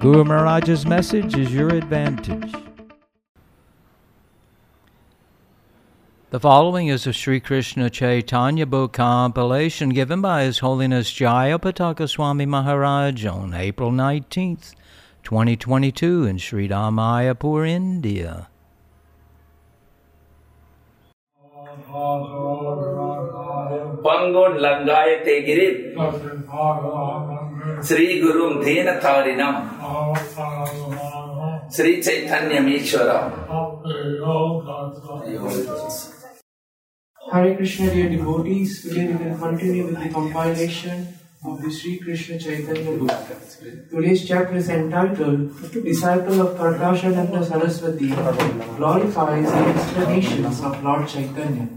Guru Maharaj's message is your advantage. The following is a Sri Krishna Chaitanya book compilation given by His Holiness Jayapataka Swami Maharaj on April 19th, 2022 in Sridham Mayapur, India. One God langayate Shri Guru Dena ತಾರಿನಂ Shri Chaitanya Ishwara Hare Krishna, dear devotees. Today we will continue with the compilation of the Sri Krishna Chaitanya Book. Today's chapter is entitled Disciple of Prakashananda Saraswati Glorifies the Explanations of Lord Chaitanya.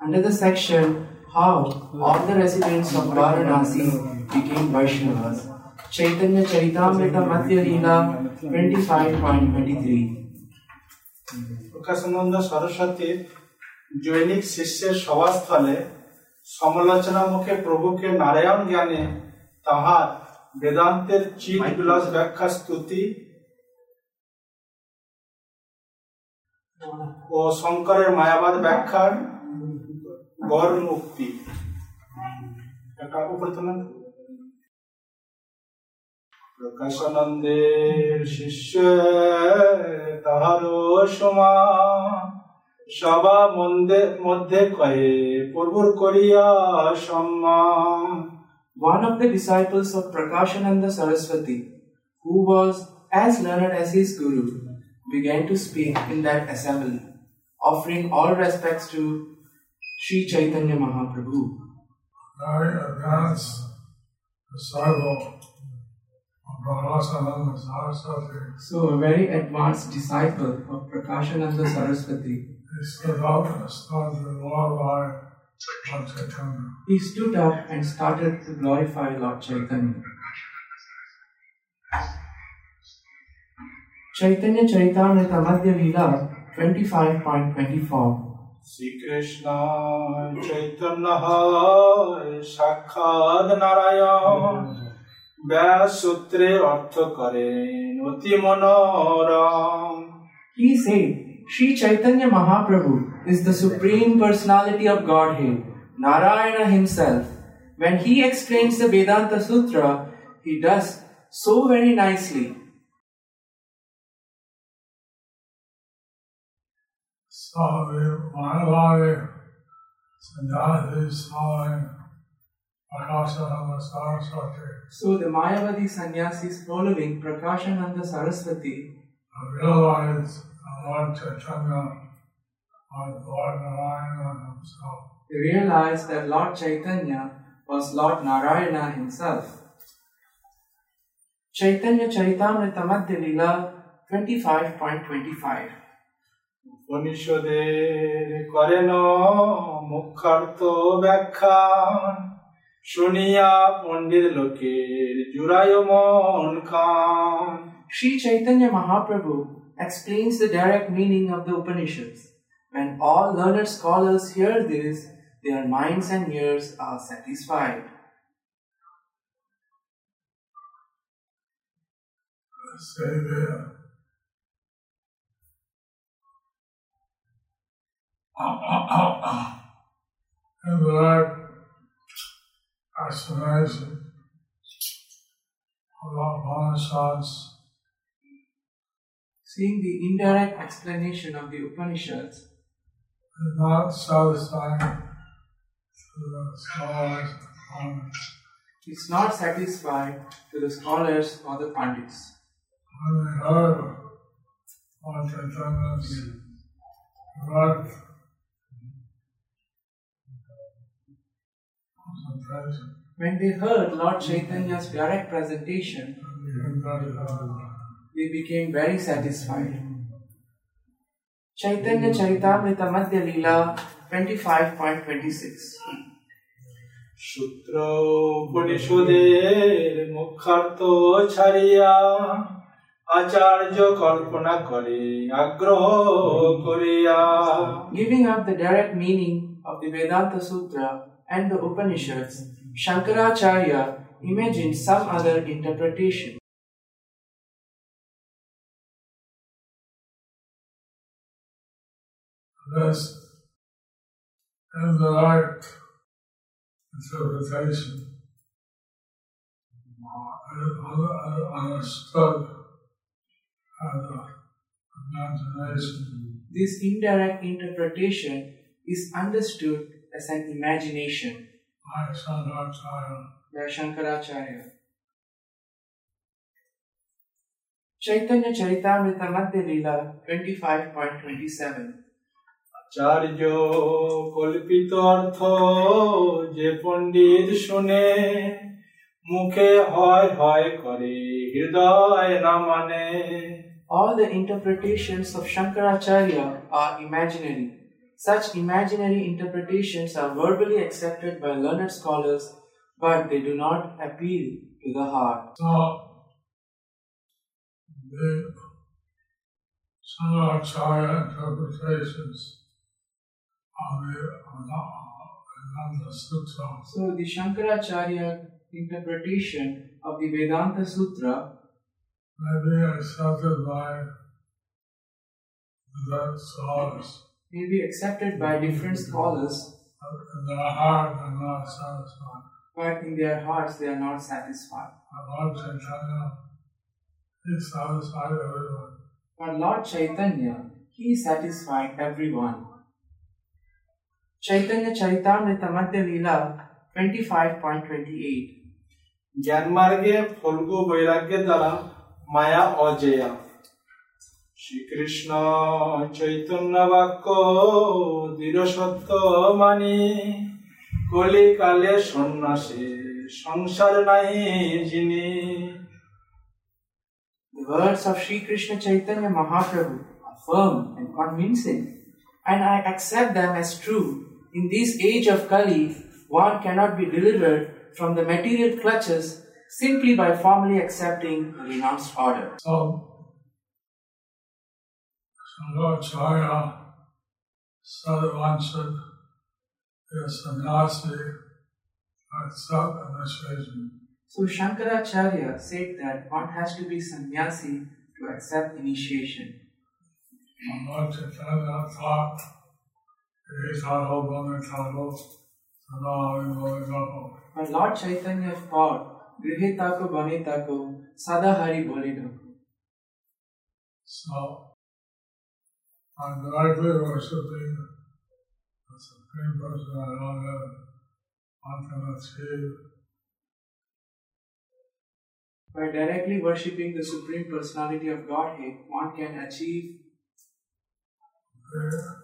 Under the section How all the residents of Varanasi became Vaishnavas, Chaitanya Charitamrita Madhya Leela 25.23. Prakashananda সরস্বতীর জৈনিক শিষ্যের সভাস্থলে সমালোচনা মুখে প্রভুকে নারায়ণ জ্ঞানে তাহার বেদান্তের চিত বিলাস ব্যাখ্যা স্তুতি ও শঙ্করের মায়াবাদ ব্যাখ্যার গড় মুক্তি এটা উপরে তোলেন। প্রকাশানন্দের শিষ্য তাহারও সমান সভা মধ্যে মধ্যে কয়ে প্রভুর করিয়া সম্মান One of the disciples of Prakashananda Saraswati, who was as learned as his guru, began to speak in that assembly, offering all respects to Sri Chaitanya Mahaprabhu. very advanced disciple of Prabhupada Saraswati. So, a very advanced disciple of Prakashananda Saraswati. He stood up and started to glorify Lord Chaitanya. Chaitanya Charitamrita Madhya Lila 25.24 Shrikrishna चैतन्य साक्षात् नारायण ব্যাস সূত্রের অর্থ করেন অতি মনোরম He said, Sri Chaitanya Mahaprabhu is the Supreme Personality of Godhead, Narayana himself. When he explains the Vedanta Sutra, he does so very nicely. So the Mayavadi sannyasis following Prakashananda Saraswati So the Mayavadi sannyasis following Prakashananda Saraswati realized that Lord Chaitanya was Lord Narayana himself. they realized that Lord Chaitanya was Lord Narayana himself. Chaitanya Charitamrita Madhya Leela 25.25 উপনিষদের করেন মুখার্থ ব্যাখ্যা শুনিয়া পণ্ডিত লোকের জুড়ায় মন খান Sri Chaitanya Mahaprabhu explains the direct meaning of the Upanishads. When all learned scholars hear this, their minds and ears are satisfied. Say there. And that explanation of the Upanishads Seeing the indirect explanation of the Upanishads is not satisfying to the scholars is not satisfied to the scholars or the Pandits. when they heard Chaitanya's direct When they heard Lord Chaitanya's direct presentation, became very happy. they became very satisfied. Chaitanya Charitamrita Madhya Leela 25.26 সূত্র উপনিষদের মুখার্থ ছাড়িয়া আচার্য কল্পনা করে আগ্রহ করিয়া Giving up the direct meaning of the Vedanta Sutra and the Upanishads, Shankaracharya imagined some other interpretation. This indirect interpretation understood imagination. This indirect interpretation is understood as an imagination by Shankaracharya. by Shankaracharya. Chaitanya Charitamrita Madhya Leela 25.27 আচার্য কল্পিত অর্থ যে পণ্ডিত শুনে মুখে হয় হয় করে হৃদয় না মানে All the interpretations of Shankaracharya are imaginary. Such imaginary interpretations are verbally accepted by learned scholars, but they do not appeal to the heart. So, the Shankaracharya interpretations of the Vedanta Sutra So, the Shankaracharya interpretation of the Vedanta Sutra may be accepted by the scholars, may be accepted by different scholars, but in their heart are not satisfied. but in their hearts they are not satisfied. And Lord Chaitanya, He satisfied everyone. But Lord Chaitanya, He satisfied everyone. Chaitanya Charitamrita Madhya Leela 25.28 জ্ঞান মার্গে ফলগু বৈরাগ্যের দ্বারা মায়া অজেয়া শ্রীকৃষ্ণ চৈতন্য বাক্য দৃঢ় সত্য মানি কলিকালে সন্ন্যাসে সংসার নাই যিনি The words of Sri Krishna Chaitanya Mahaprabhu are firm and convincing, and I accept them as true. In this age of Kali, one cannot be delivered from the material clutches simply by formally accepting the renounced order. So, Shankaracharya said one should be a sannyasi initiation. So Shankaracharya said that one has to be sannyasi to accept initiation. Lord Chaitanya taught, Ekaro Bhamitaro Sanari Bhavitaro. But Lord Chaitanya taught, Grihe tako bane tako, sada hari bole. So, I'm directly worshipping the Supreme Personality, one can achieve By directly worshipping the Supreme Personality of Godhead, one can achieve the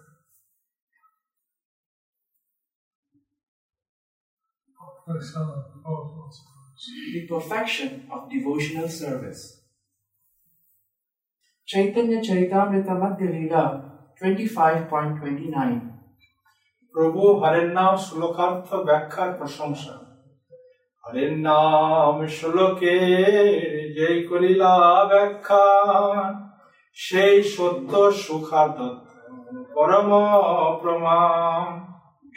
perfection of devotional service. the perfection of devotional service. Chaitanya Charitamrita Madhya Leela 25.29 প্রভু হরের নাম শ্লোকার্থ ব্যাখ্যার প্রশংসা হরের নাম শ্লোকে যেই করিলা ব্যাখ্যা সেই সত্য সুখার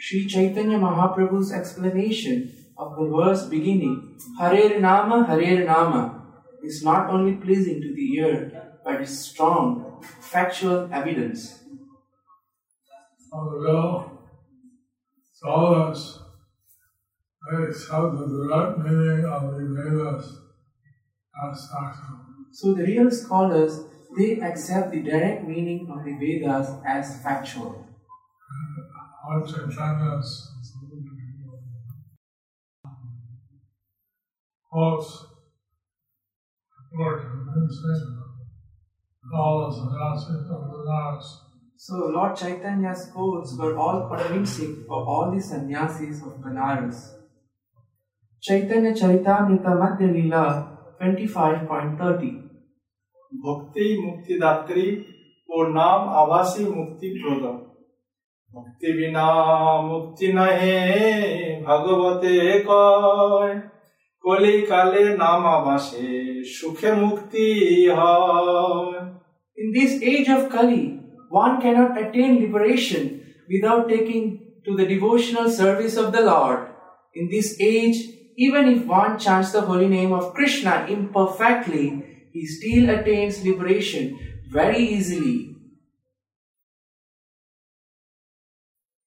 Sri Chaitanya Mahaprabhu's explanation of the verse beginning Harer Nama Harer Nama is not only pleasing to the ear but is strong, factual evidence. Of the will, tell us they accept the direct meaning of the Vedas as factual. So the real scholars they accept the direct meaning of the Vedas as factual. Uh, Lord Chaitanya's quotes were convincing all sannyasis of the Vedas. So Lord Chaitanya's codes were all convincing for all the sannyasis of Banaras. Chaitanya Charitamrita Madhya Lila 25.30 Bhakti Mukti Datri O Naam Avasi Mukti Padma Bhakti Vina Mukti Nahe Bhagavate Koy Koli Kale Naam Avasi सुखे Mukti है In this age of Kali, one cannot attain liberation without taking to the devotional service of the Lord. In this age, even if one chants the holy name of Krishna imperfectly, he still attains liberation very easily.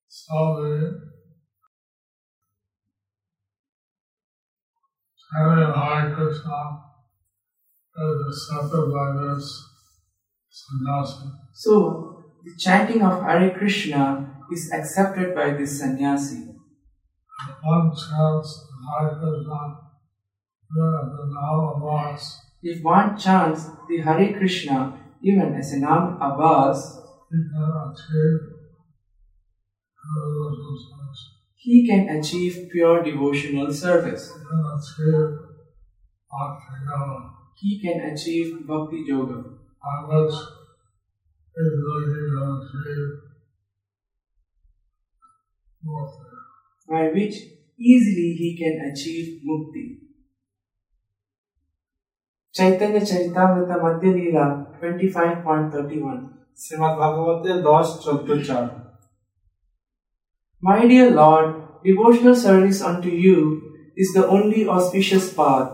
So the Krishna is accepted by this sannyasi. So, the chanting of Hare Krishna is accepted by this sannyasi. One chants Hare Krishna, the now Abbas, If one chants the Hare Krishna even as a Nam Abbas, he can achieve devotional service. he can achieve pure devotional service. He can achieve Bhakti Yoga, He can achieve Bhakti Yoga, by which easily he can achieve mukti. by which easily he can achieve Mukti. Chaitanya Charitamrita Madhya Leela 25.31 Shrimad ভাগবতে দশ চোদ্দ চার My dear Lord, devotional service unto you is the only auspicious path.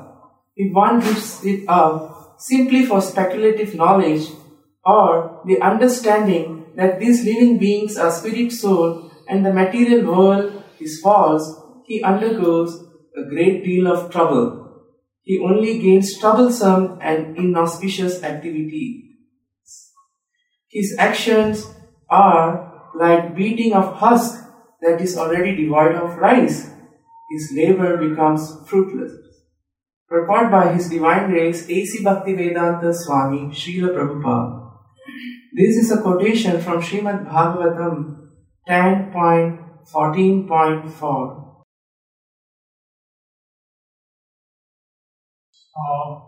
If one gives it up simply for speculative knowledge or the understanding that these living beings are spirit soul and the material world is false, he undergoes a great deal of trouble. He only gains troublesome and inauspicious activity. His actions are like beating of husk that is already devoid of rice. His labor becomes fruitless. Purport by His Divine Grace A.C. Bhaktivedanta Swami Srila Prabhupada. This is a quotation from Srimad Bhagavatam 10.14.4. So,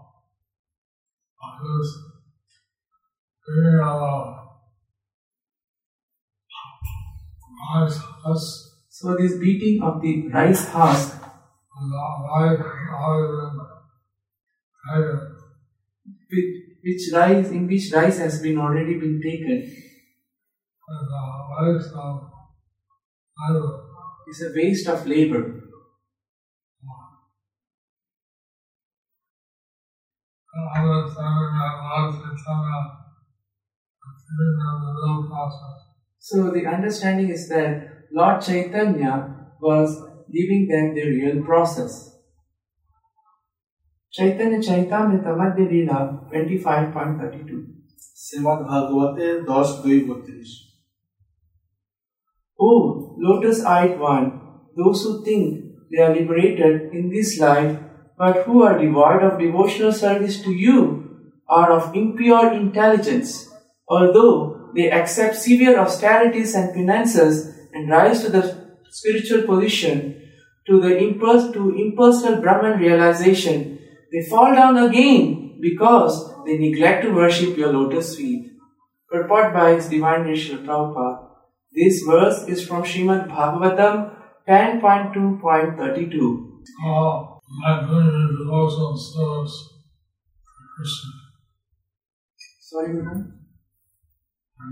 this being of a rice husk So, this beating of the rice husk taken with which rice in which rice has been already been taken is a waste of labor. is a waste of labor. Understanding that Lord Chaitanya continuing on the real process. So the understanding is that Lord Chaitanya was giving them the real process. Chaitanya Charitamrita Madhya Leela 25.32 Srimad Bhagavate 10.32 Oh, lotus eyed one, those who think they are liberated in this life but who are devoid of devotional service to you are of impure intelligence. Although they accept severe austerities and penances and rise to the spiritual position to the impers- to impersonal Brahman realization, they fall down again because they neglect to worship your lotus feet. Purport by His Divine Rishal Prabhupada. This verse is from Srimad Bhagavatam 10.2.32. Oh, doing the devotional service to Krishna. Sorry, Guru.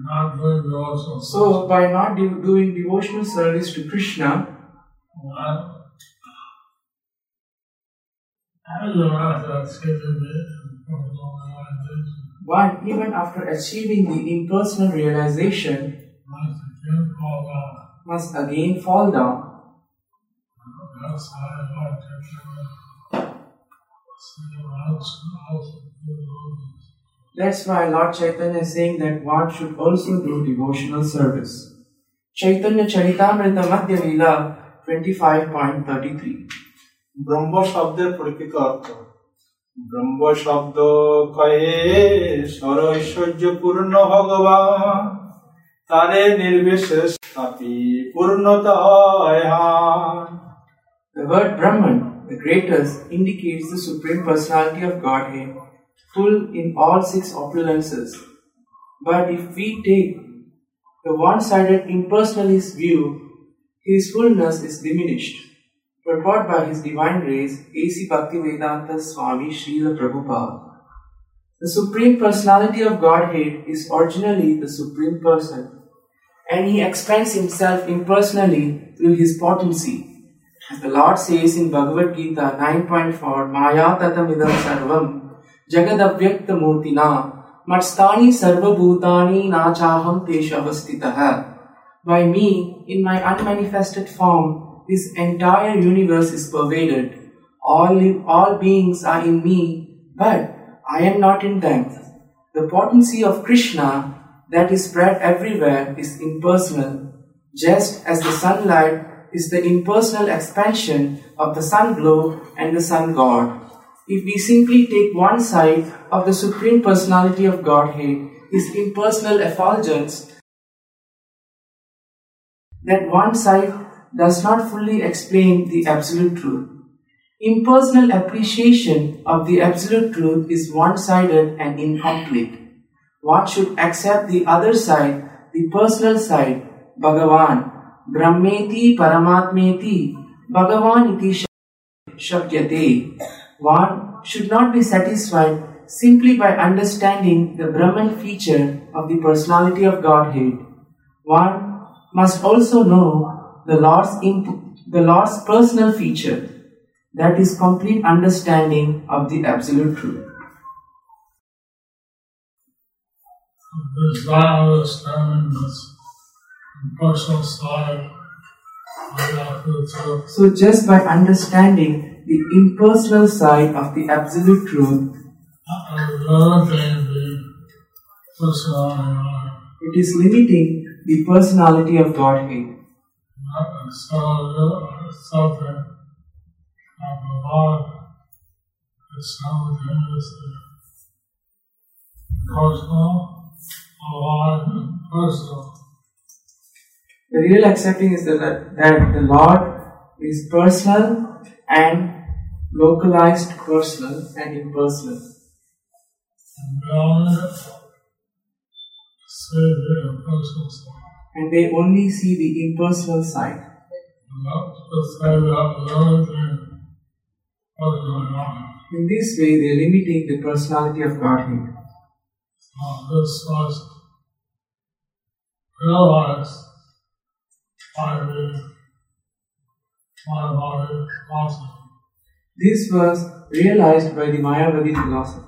Not doing devotional service. So, by not do- doing devotional service to Krishna, as you have to achieve the impersonal realization, one, even after achieving the impersonal realization, must again fall down. must again fall down. That's why I like to see one should also do devotional That's why Lord Chaitanya is saying that one should also do devotional service. Chaitanya Charitamrita Madhya Leela 25.33. ব্রহ্ম শব্দের প্রকৃত অর্থ ব্রহ্ম শব্দ কয়ে সর ঐশ্বর্য পূর্ণ ভগবান তারে নির্বিশেষ তাপি পূর্ণতা হয় হান The word Brahman, the greatest, indicates the Supreme Personality of Godhead. full in all six opulences. But if we take the one sided impersonalist view, his fullness is diminished. But what by his divine grace, A.C. Bhaktivedanta Swami Srila Prabhupada. The Supreme Personality of Godhead is originally the Supreme Person, and he expands himself impersonally through his potency. As the Lord says in Bhagavad Gita 9.4, Maya tatamidam sarvam jagadavyakta murtina matstani sarvabhutani nachaham teshavastitaha. By me, in my unmanifested form, this entire universe is pervaded. All, all beings are in me, but I am not in them. The potency of Krishna that is spread everywhere is impersonal, just as the sunlight is the impersonal expansion of the sun globe and the sun god. If we simply take one side of the Supreme Personality of Godhead, His impersonal effulgence, that one side does not fully explain the Absolute Truth. Impersonal appreciation of the Absolute Truth is one sided and incomplete. One should accept the other side, the personal side, Bhagavan, Brahmeti Paramatmeti, Bhagavan iti Shabdyate. One should not be satisfied simply by understanding the Brahman feature of the personality of Godhead. One must also know the Lord's, imp- the Lord's personal feature, that is, complete understanding of the Absolute Truth. This not understanding this impersonal side of the absolute truth, So, just by understanding the impersonal side of the Absolute Truth, and limiting the personality of it is limiting the personality of Godhead. Not so something of the Lord is simultaneously personal, alive, and personal. The real accepting is that, that the Lord is personal and localized personal and impersonal. And see the impersonal side. And they only see the impersonal side. And that's to say that limiting what's going on. In this way, they are limiting the personality of Godhead. This was realized by the Mayavadi philosophy. This was realized by the Mayavadi philosophers.